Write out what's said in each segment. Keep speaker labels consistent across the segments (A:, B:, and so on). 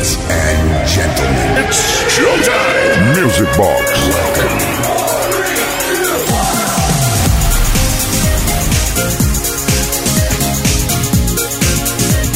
A: And gentlemen. Music Box.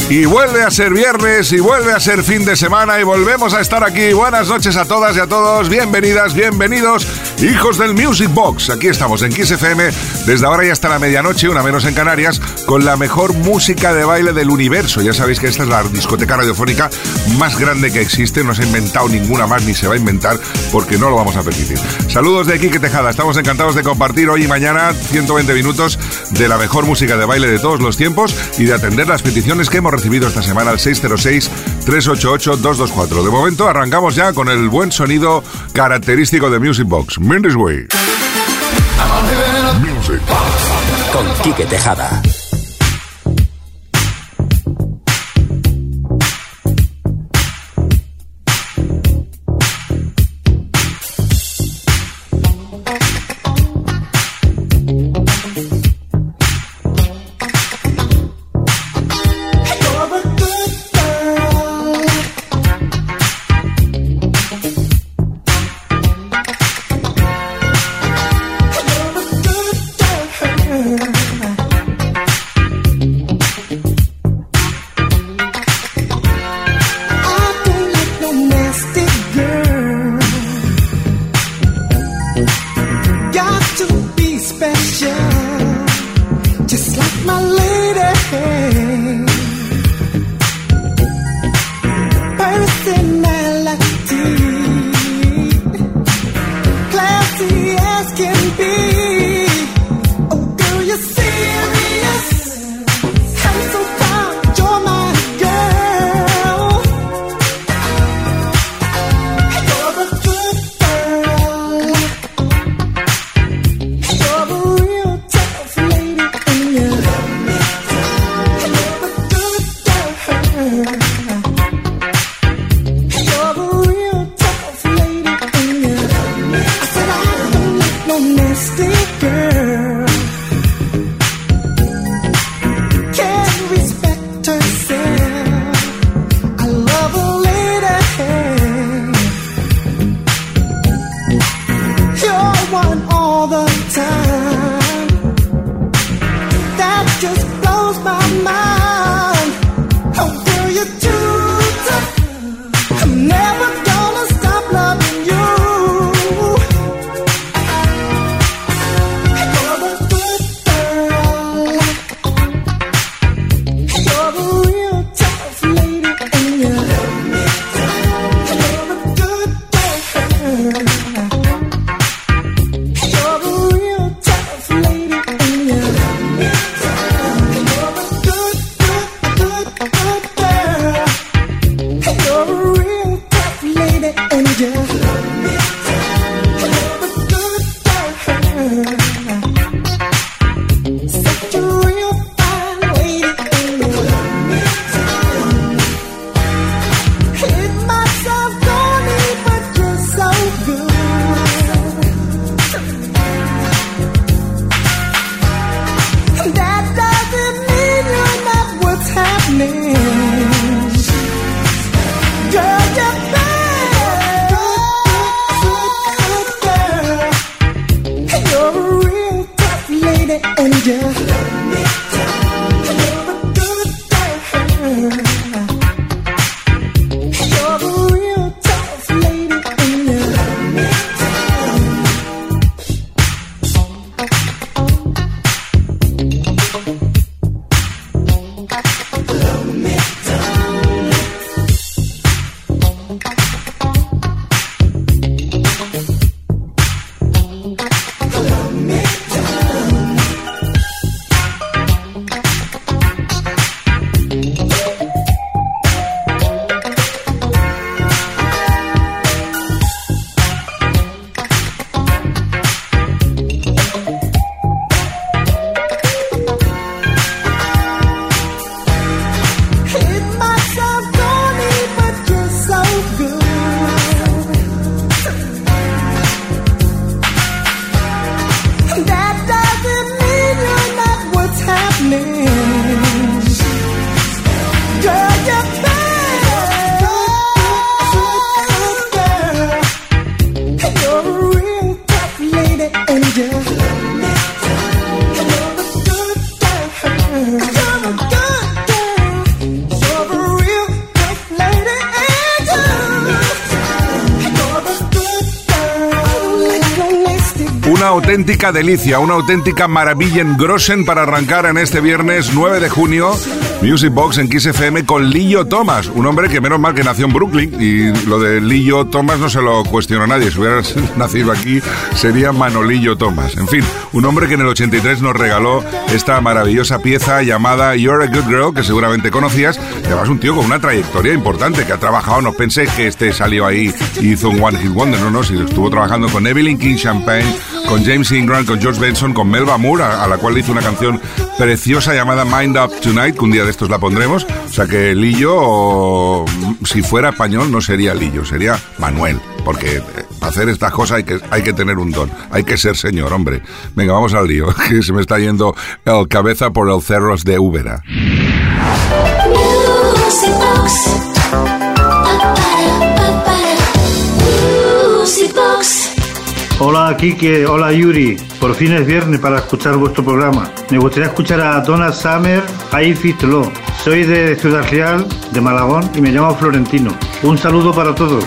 B: Y vuelve a ser viernes y vuelve a ser fin de semana y volvemos a estar aquí. Buenas noches a todas y a todos. Bienvenidas, bienvenidos, hijos del Music Box. Aquí estamos en Kiss FM desde ahora y hasta la medianoche, una menos en Canarias, con la mejor música de baile del universo. Ya sabéis que esta es la discoteca radiofónica más grande que existe. No se ha inventado ninguna más ni se va a inventar porque no lo vamos a permitir. Saludos de Quique Tejada. Estamos encantados de compartir hoy y mañana 120 minutos de la mejor música de baile de todos los tiempos y de atender las peticiones que hemos recibido esta semana al 606-388-224. De momento arrancamos ya con el buen sonido característico de Music Box. Mindy's Way.
A: Music
C: Con Quique Tejada.
D: Yeah.
B: Delicia, una auténtica maravilla en Grossen para arrancar en este viernes 9 de junio. Music Box en Kiss con Lillo Thomas, un hombre que menos mal que nació en Brooklyn y lo de Lillo Thomas no se lo cuestionó nadie. Si hubiera nacido aquí sería Manolillo Thomas. En fin, un hombre que en el 83 nos regaló esta maravillosa pieza llamada You're a Good Girl, que seguramente conocías. Además, un tío con una trayectoria importante que ha trabajado. No pensé que este salió ahí y hizo un One Hit Wonder, no, no, si estuvo trabajando con Evelyn King Champagne, con James Ingram, con George Benson, con Melba Moore, a, la cual hizo una canción preciosa llamada Mind Up Tonight, que un día de estos la pondremos. O sea que Lillo, si fuera español, no sería Lillo, sería Manuel. Porque eh, para hacer estas cosas hay que, hay que tener un don, hay que ser señor, hombre. Venga, vamos al lío, que se me está yendo el cabeza por el cerros de Úbera.
E: Hola Kike, hola Yuri. Por fin es viernes para escuchar vuestro programa. Me gustaría escuchar a Donna Summer, Low. Soy de Ciudad Real, de Malagón, y me llamo Florentino. Un saludo para todos.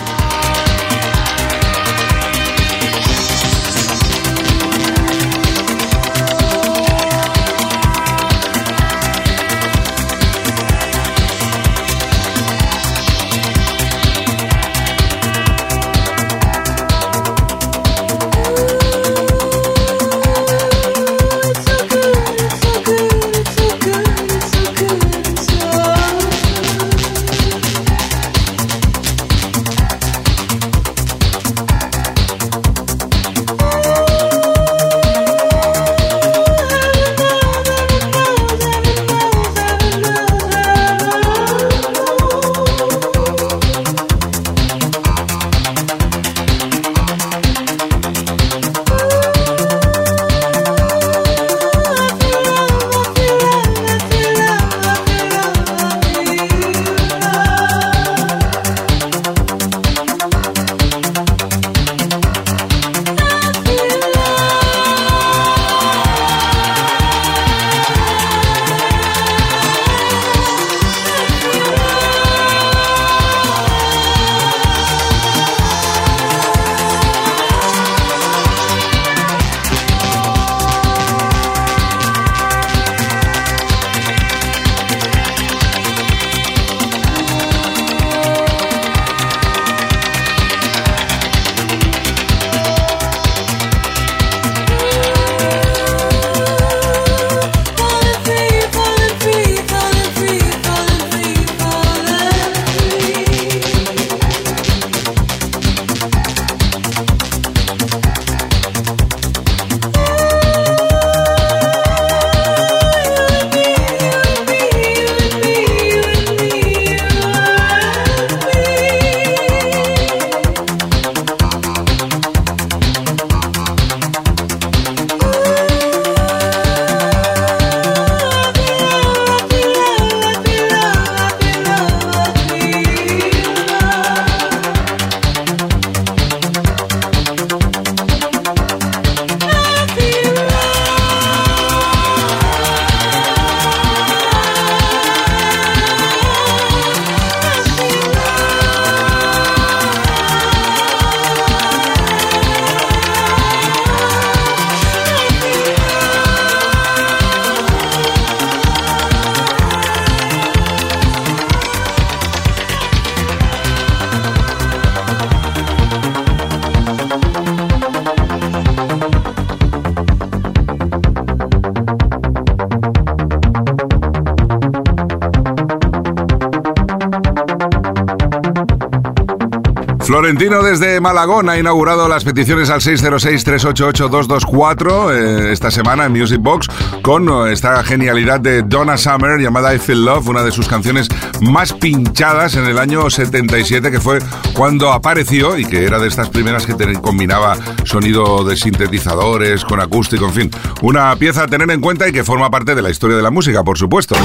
B: Florentino desde Malagón ha inaugurado las peticiones al 606-388-224 eh, esta semana en Music Box con eh, esta genialidad de Donna Summer llamada I Feel Love, una de sus canciones más pinchadas en el año 77 que fue cuando apareció y que era de estas primeras que combinaba sonido de sintetizadores con acústico, en fin, una pieza a tener en cuenta y que forma parte de la historia de la música, por supuesto.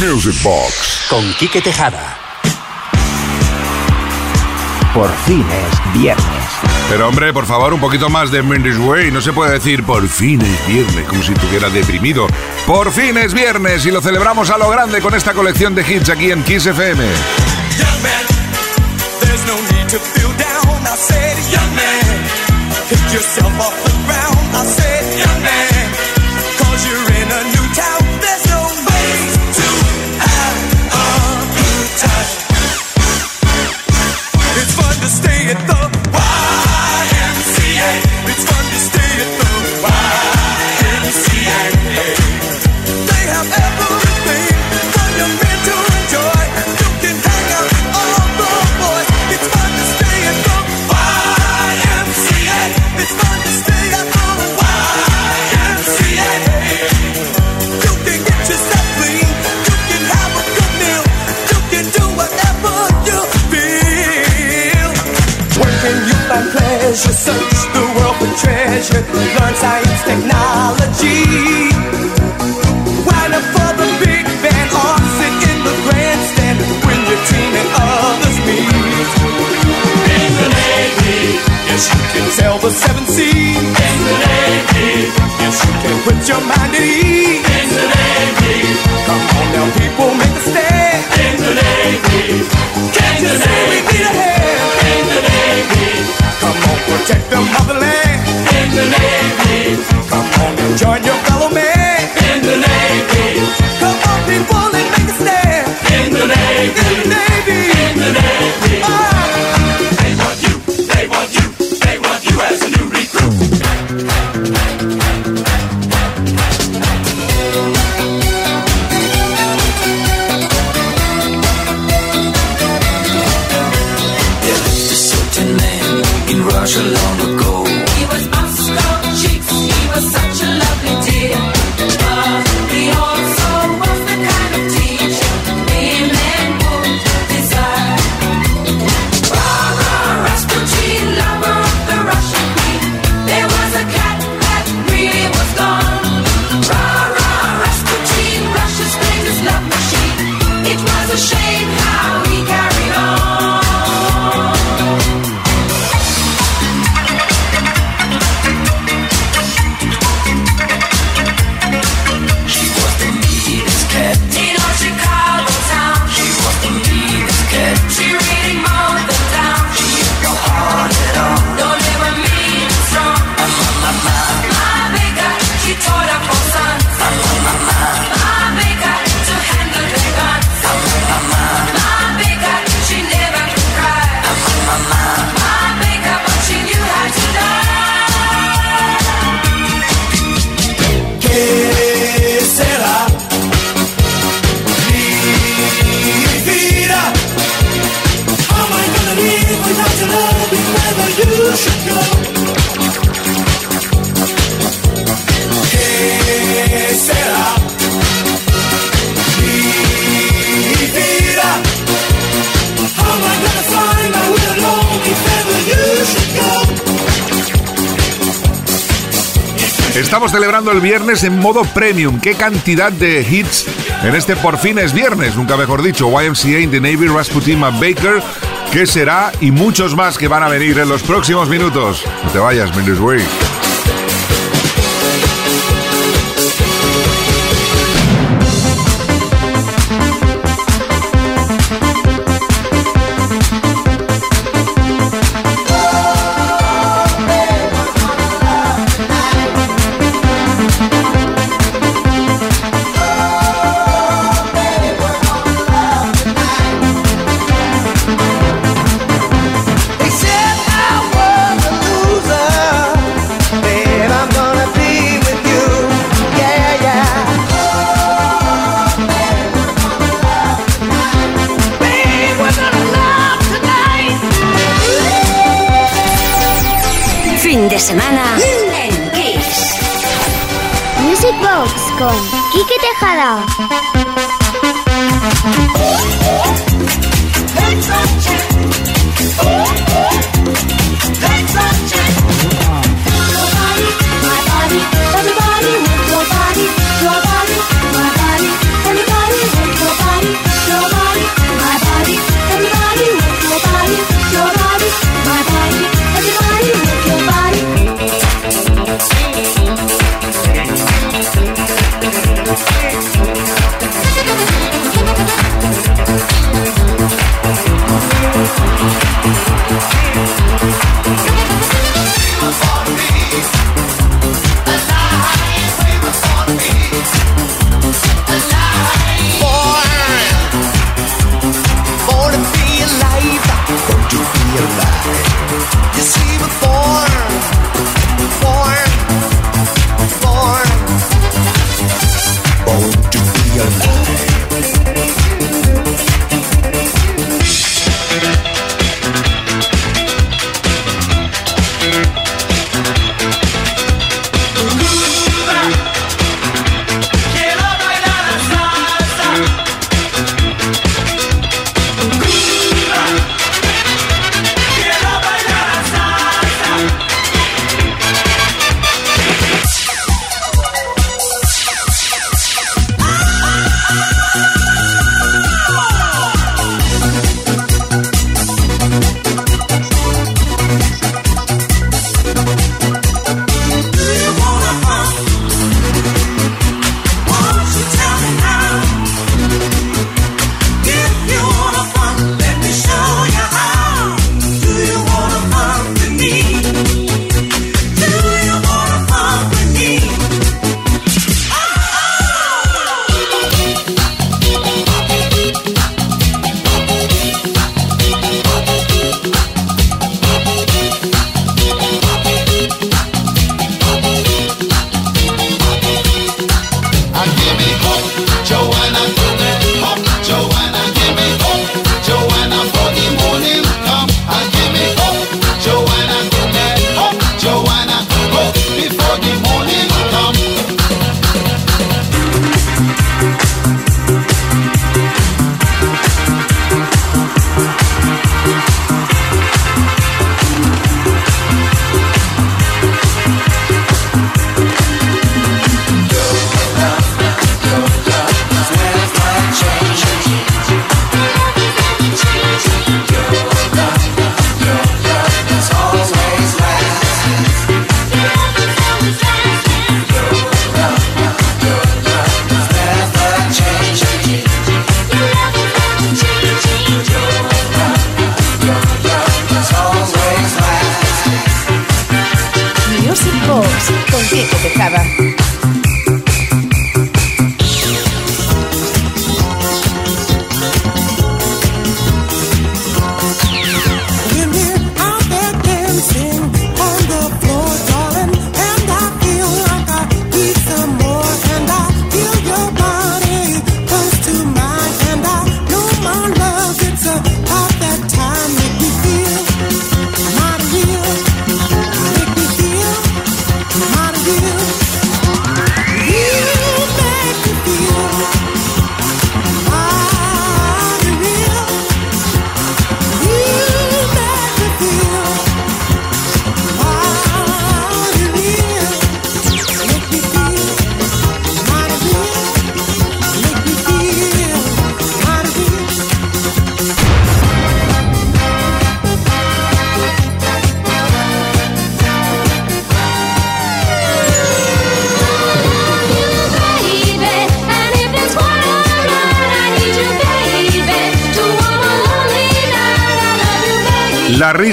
A: Music Box
C: con Quique Tejada
F: por fin es viernes.
B: Pero hombre, por favor, un poquito más de Mendes Way. No se puede decir por fin es viernes, como si estuviera deprimido. Por fin es viernes y lo celebramos a lo grande con esta colección de hits aquí en Kiss FM.
G: I said, young man. management, learn science, technology. Line up for the big band or sit in the grandstand when your team and others meet.
H: In the Navy, yes you
G: can sail the seven seas. In
H: the Navy,
G: yes you can put your mind at ease. In the
H: Navy,
G: come on now people make a stand. In the
H: Navy,
G: can't you see we need a hand? In the Navy, come on protect the motherland tonight.
B: Estamos celebrando el viernes en modo premium. ¿Qué cantidad de hits en este por fin es viernes? Nunca mejor dicho. YMCA, The Navy, Rasputin, Baker, ¿Qué será? Y muchos más que van a venir en los próximos minutos. No te vayas, Minus
I: semana en Kiss.
J: Music Box con Quique Tejada.
K: Fox, contigo que estaba.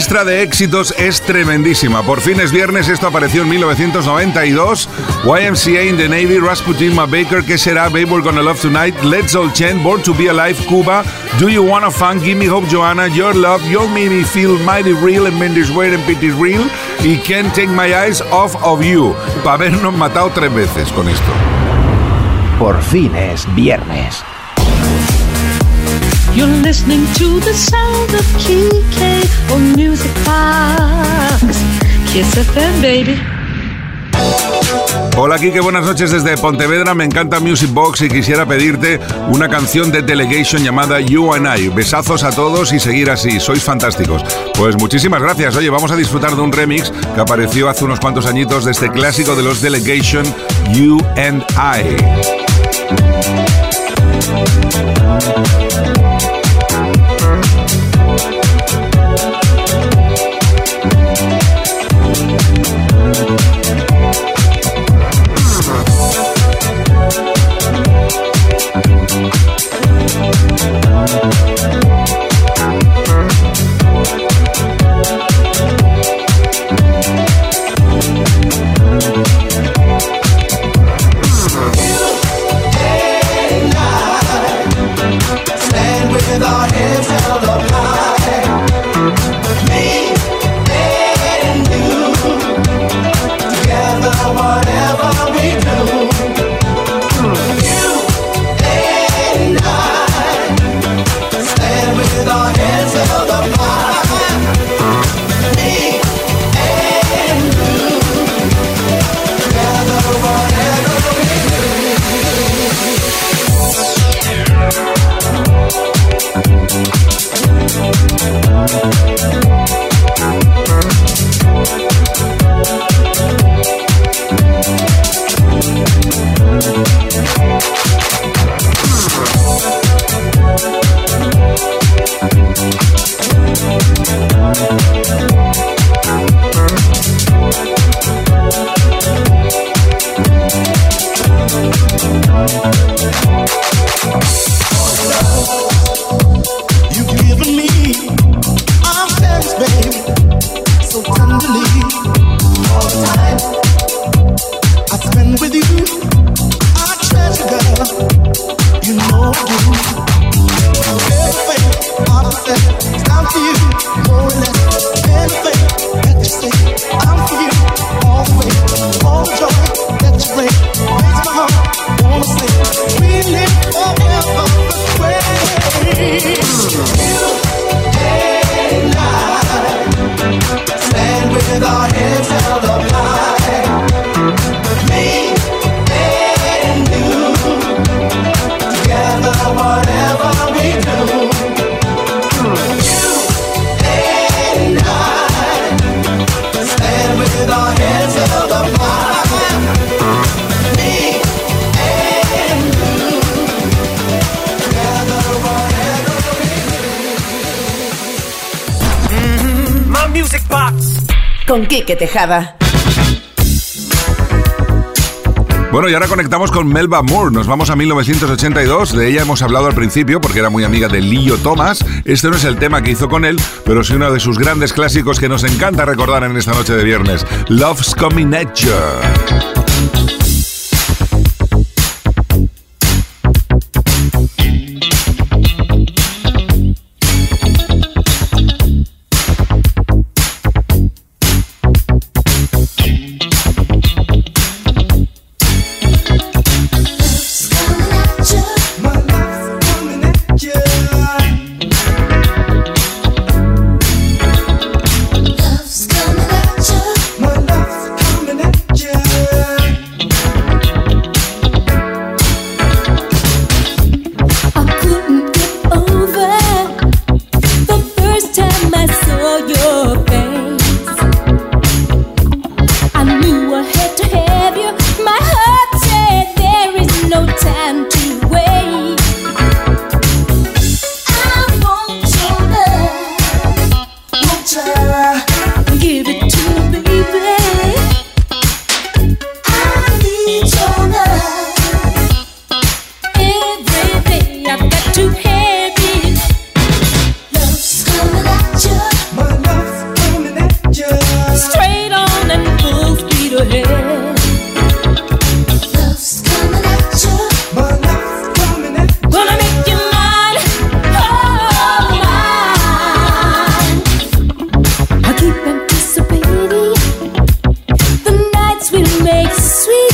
B: Ristra de éxitos es tremendísima. Por fin es viernes, esto apareció en 1992. YMCA in the Navy, Rasputin, Ma Baker, ¿Qué será? Babe, We're Gonna Love Tonight, Let's All Chant, Born to Be Alive, Cuba, Do You Wanna Fun, Give Me Hope, Joanna, Your Love, You Made Me Feel Mighty Real, and Mendes Wear and Pity Real, y Can't Take My Eyes Off of You. Para habernos matado tres veces con esto.
F: Por fin es viernes.
L: You're listening to the sound of on Music. Kiss baby.
B: Hola Kike, buenas noches desde Pontevedra, me encanta Music Box y quisiera pedirte una canción de Delegation llamada You and I. Besazos a todos y seguir así, sois fantásticos. Pues muchísimas gracias, oye, vamos a disfrutar de un remix que apareció hace unos cuantos añitos de este clásico de los Delegation, You and I.
K: Tejada.
B: Bueno, y ahora conectamos con Melba Moore. Nos vamos a 1982. De ella hemos hablado al principio porque era muy amiga de Lillo Thomas. Este no es el tema que hizo con él, pero sí uno de sus grandes clásicos que nos encanta recordar en esta noche de viernes. Love's Coming Nature.
M: nights we make sweet.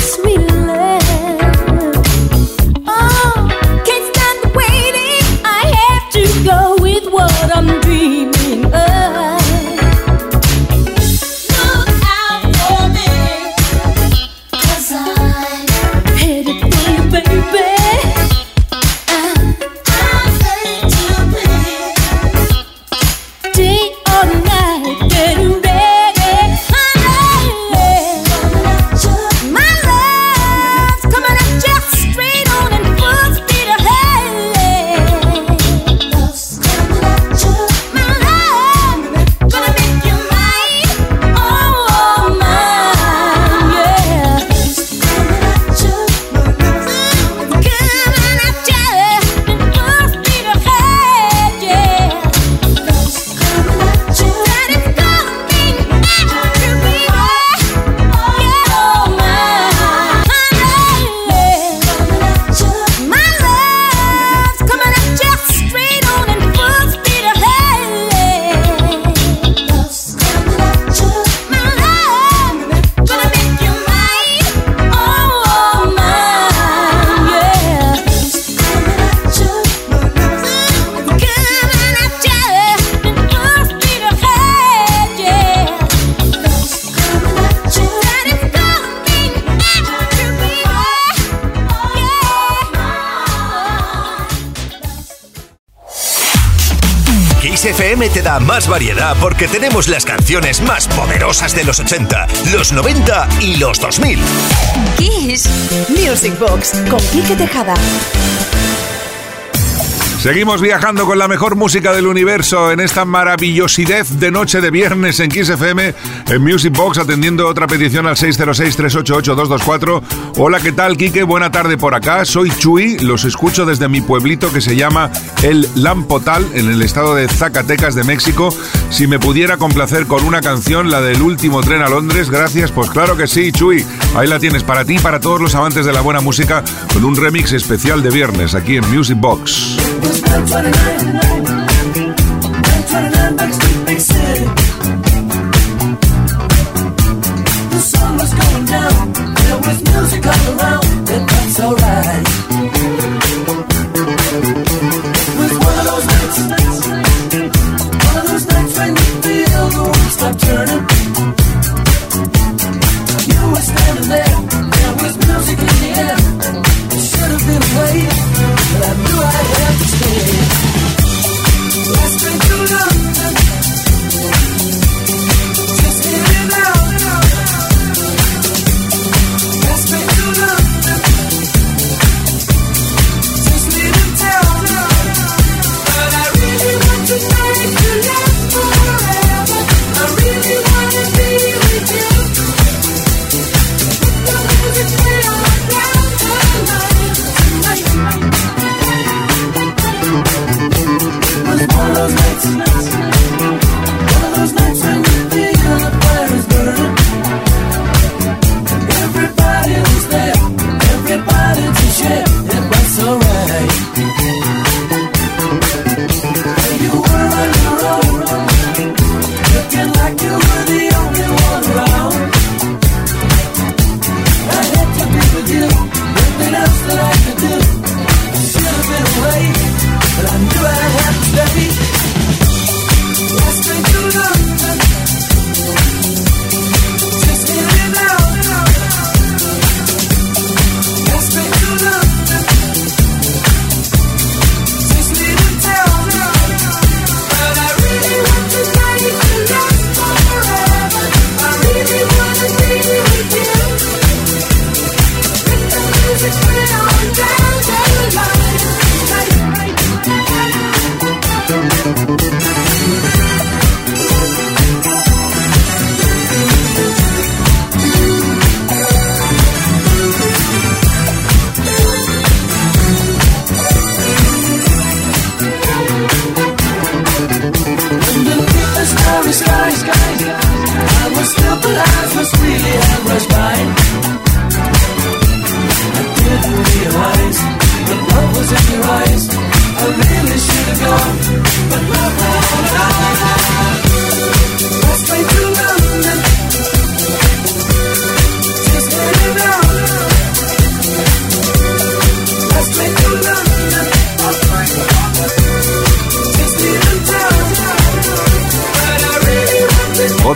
M: Kiss FM te da más variedad porque tenemos las canciones más poderosas de los 80, los 90 y los 2000.
I: Kiss
K: Music Box con Quique Tejada.
B: Seguimos viajando con la mejor música del universo en esta maravillosidad de noche de viernes en Kiss FM, en Music Box, atendiendo otra petición al 606-388-224. Hola, ¿qué tal, Quique? Buena tarde por acá. Soy Chuy, los escucho desde mi pueblito que se llama El Lampotal, en el estado de Zacatecas de México. Si me pudiera complacer con una canción, la del último tren a Londres, gracias. Pues claro que sí, Chuy. Ahí la tienes para ti y para todos los amantes de la buena música, con un remix especial de viernes aquí en Music Box.
L: Back 29, back 29, back 29,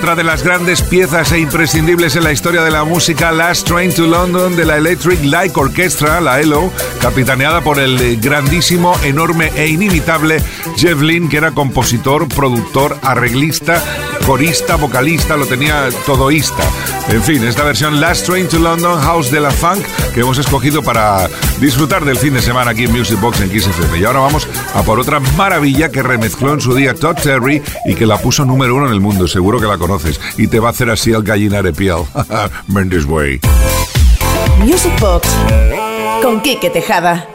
B: Otra de las grandes piezas e imprescindibles en la historia de la música, Last Train to London de la Electric Light Orchestra, la ELO, capitaneada por el grandísimo, enorme e inimitable Jeff Lynne, que era compositor, productor, arreglista, corista, vocalista, lo tenía todoísta. En fin, esta versión Last Train to London, House de la Funk, que hemos escogido para disfrutar del fin de semana aquí en Music Box en Kiss. Y ahora vamos a por otra maravilla que remezcló en su día Todd Terry y que la puso número uno en el mundo. Seguro que la conoces. Y te va a hacer así el gallinar de piel. Mendes Way.
K: Music Box con Quique Tejada.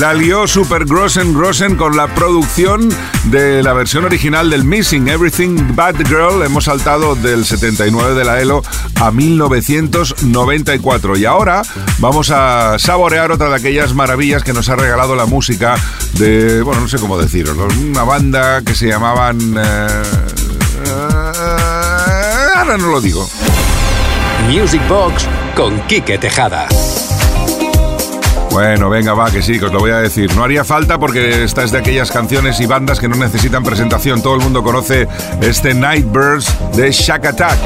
B: La lió Super Grossen Grossen con la producción de la versión original del Missing Everything Bad Girl. Hemos saltado del 79 de la ELO a 1994. Y ahora vamos a saborear otra de aquellas maravillas que nos ha regalado la música de, bueno, no sé cómo decirlo, una banda que se llamaban... eh, eh, ahora no lo digo.
C: Music Box con Quique Tejada.
B: Bueno, venga, va, que sí, que os lo voy a decir. No haría falta porque esta es de aquellas canciones y bandas que no necesitan presentación. Todo el mundo conoce este Nightbirds de Shack Attack.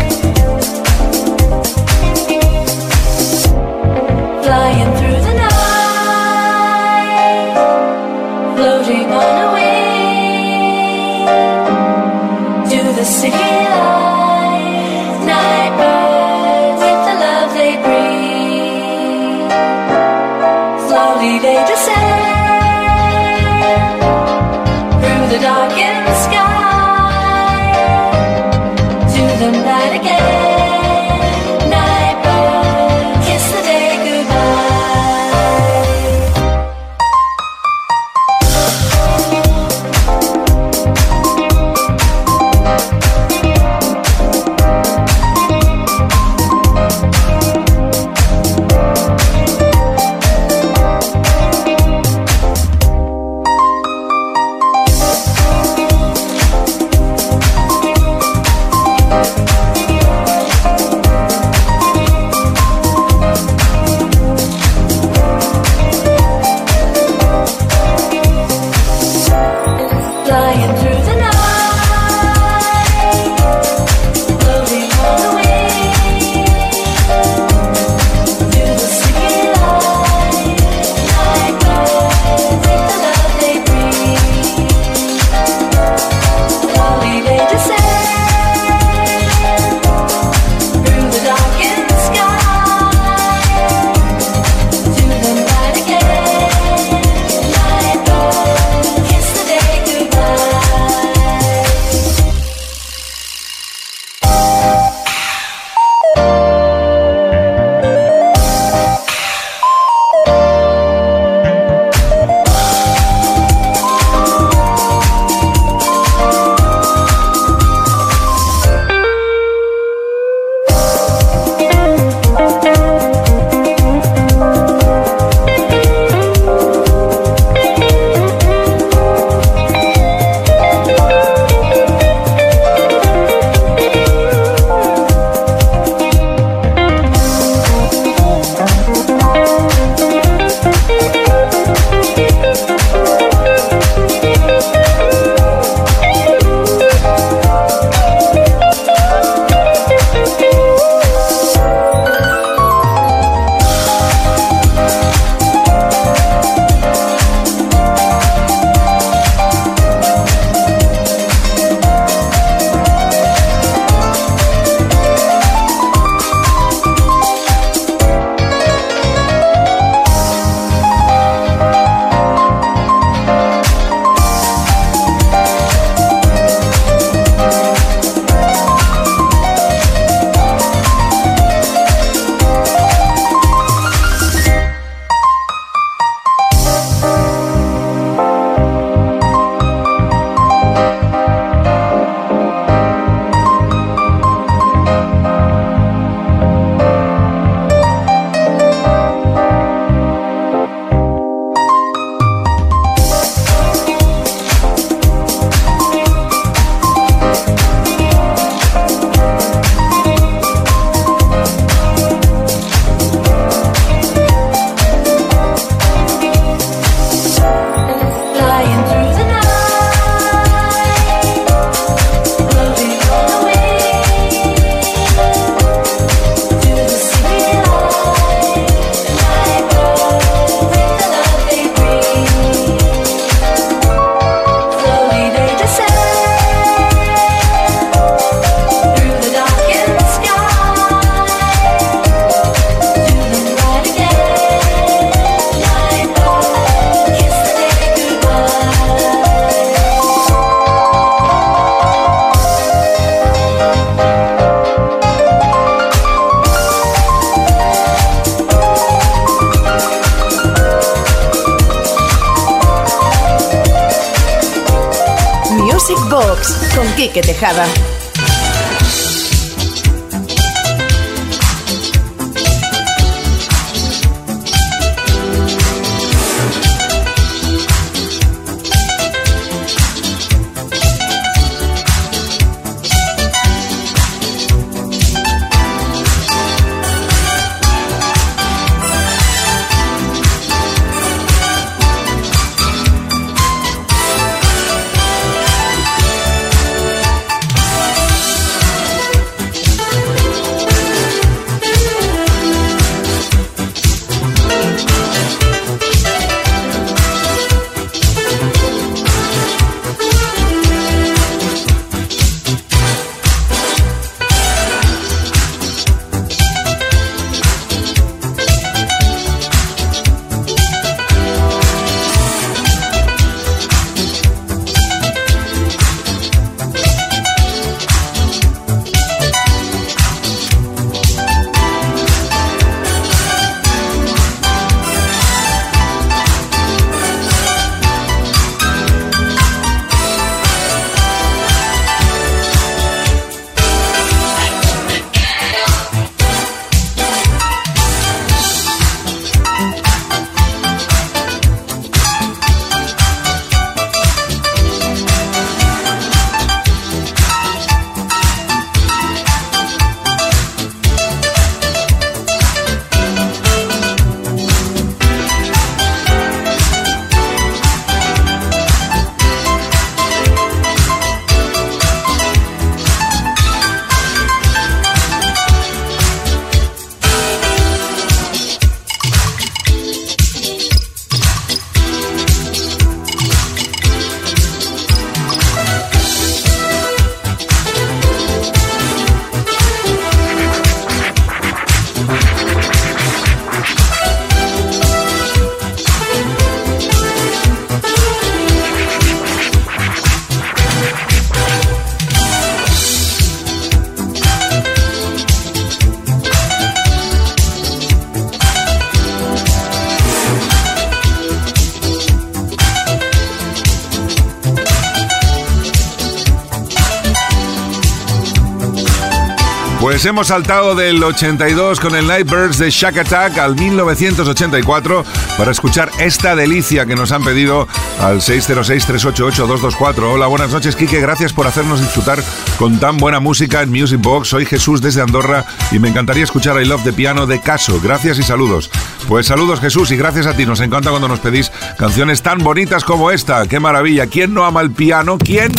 B: Pues hemos saltado del 82 con el Nightbirds de Shack Attack al 1984 para escuchar esta delicia que nos han pedido al 606-388-224. Hola, buenas noches, Kike. Gracias por hacernos disfrutar con tan buena música en Music Box. Soy Jesús desde Andorra y me encantaría escuchar I Love the Piano de Caso. Gracias y saludos. Pues saludos, Jesús, y gracias a ti. Nos encanta cuando nos pedís canciones tan bonitas como esta. ¡Qué maravilla! ¿Quién no ama el piano? ¿Quién?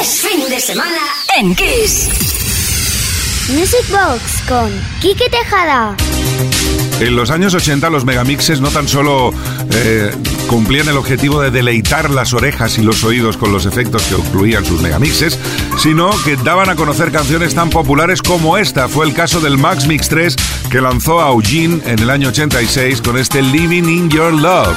I: Es fin de semana en Kiss.
J: Music Box con Quique Tejada.
B: En los años 80 los megamixes no tan solo eh, cumplían el objetivo de deleitar las orejas y los oídos con los efectos que incluían sus megamixes, sino que daban a conocer canciones tan populares como esta. Fue el caso del Max Mix 3 que lanzó a Eugene en el año 86 con este Living in Your Love.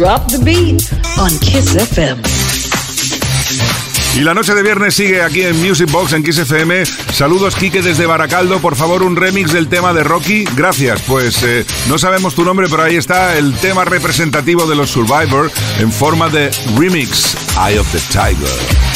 L: Drop the Beat on Kiss FM.
B: Y la noche de viernes sigue aquí en Music Box en Kiss FM. Saludos, Quique, desde Baracaldo. Por favor, un remix del tema de Rocky. Gracias. Pues eh, no sabemos tu nombre, pero ahí está el tema representativo de los Survivor en forma de remix: Eye of the Tiger.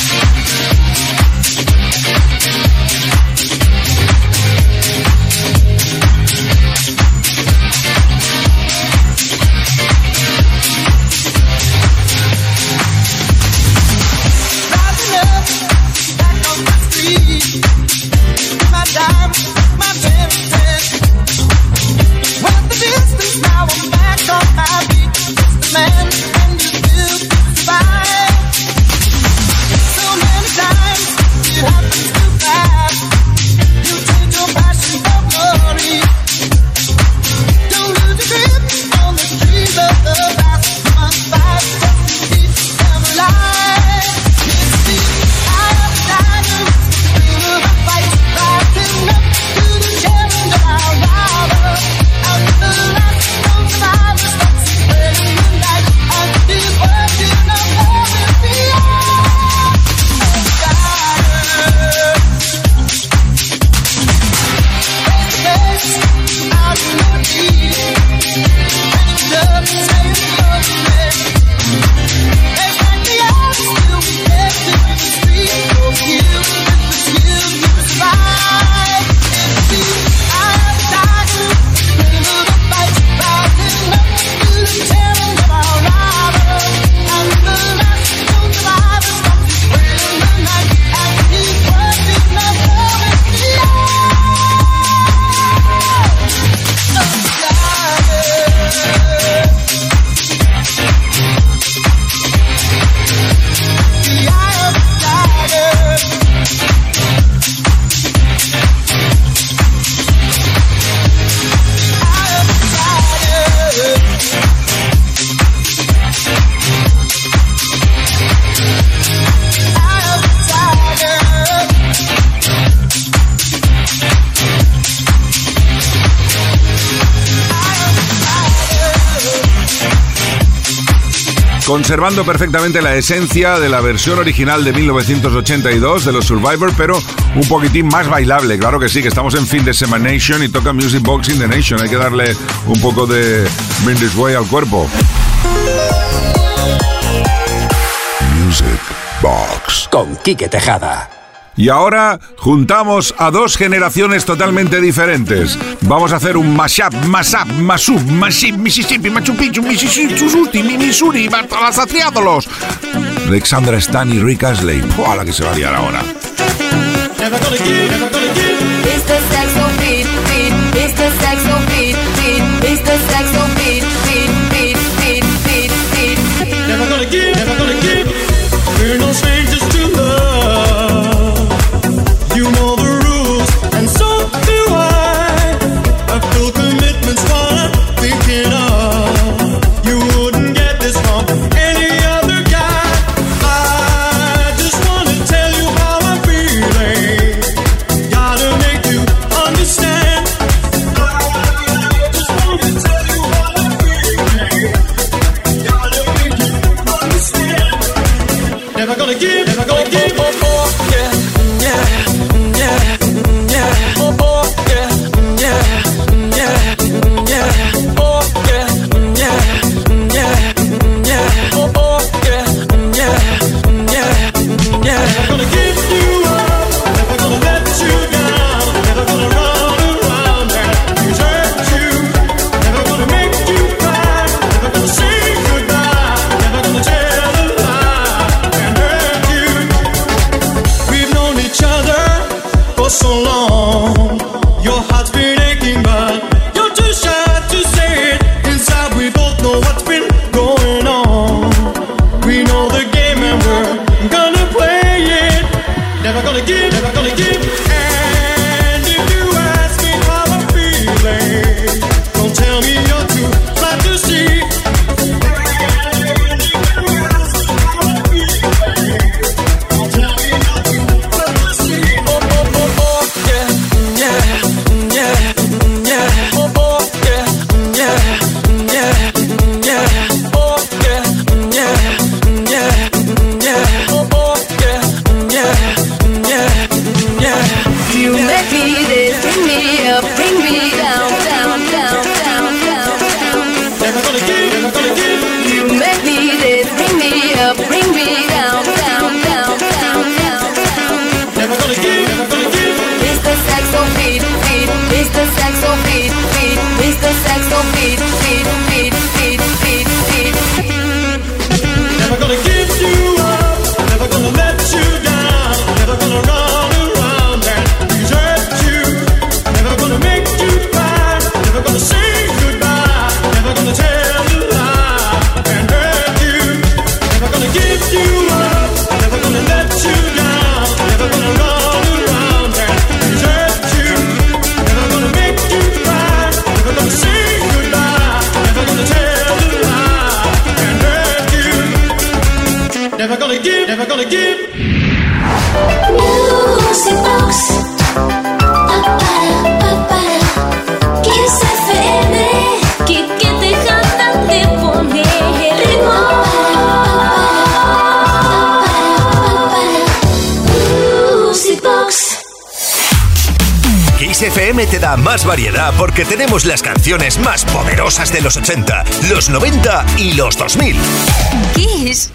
B: conservando perfectamente la esencia de la versión original de 1982 de los Survivor, pero un poquitín más bailable. Claro que sí, que estamos en fin de Semanation y toca Music Box in the Nation. Hay que darle un poco de Bring Way al cuerpo.
A: Music Box
C: con Quique Tejada.
B: Y ahora juntamos a dos generaciones totalmente diferentes. Vamos a hacer un
A: mashup, mashup, mashup, mashup, Mississippi, Machu Picchu, Mississippi, Susuti, Missouri, Bartolasatriádolos.
B: Alexandra Stan y Rick Astley.
A: ¡Puah, la que se va a liar ahora!
N: It's the it's the.
C: Las canciones más poderosas de los 80, los 90 y los 2000.
I: Kiss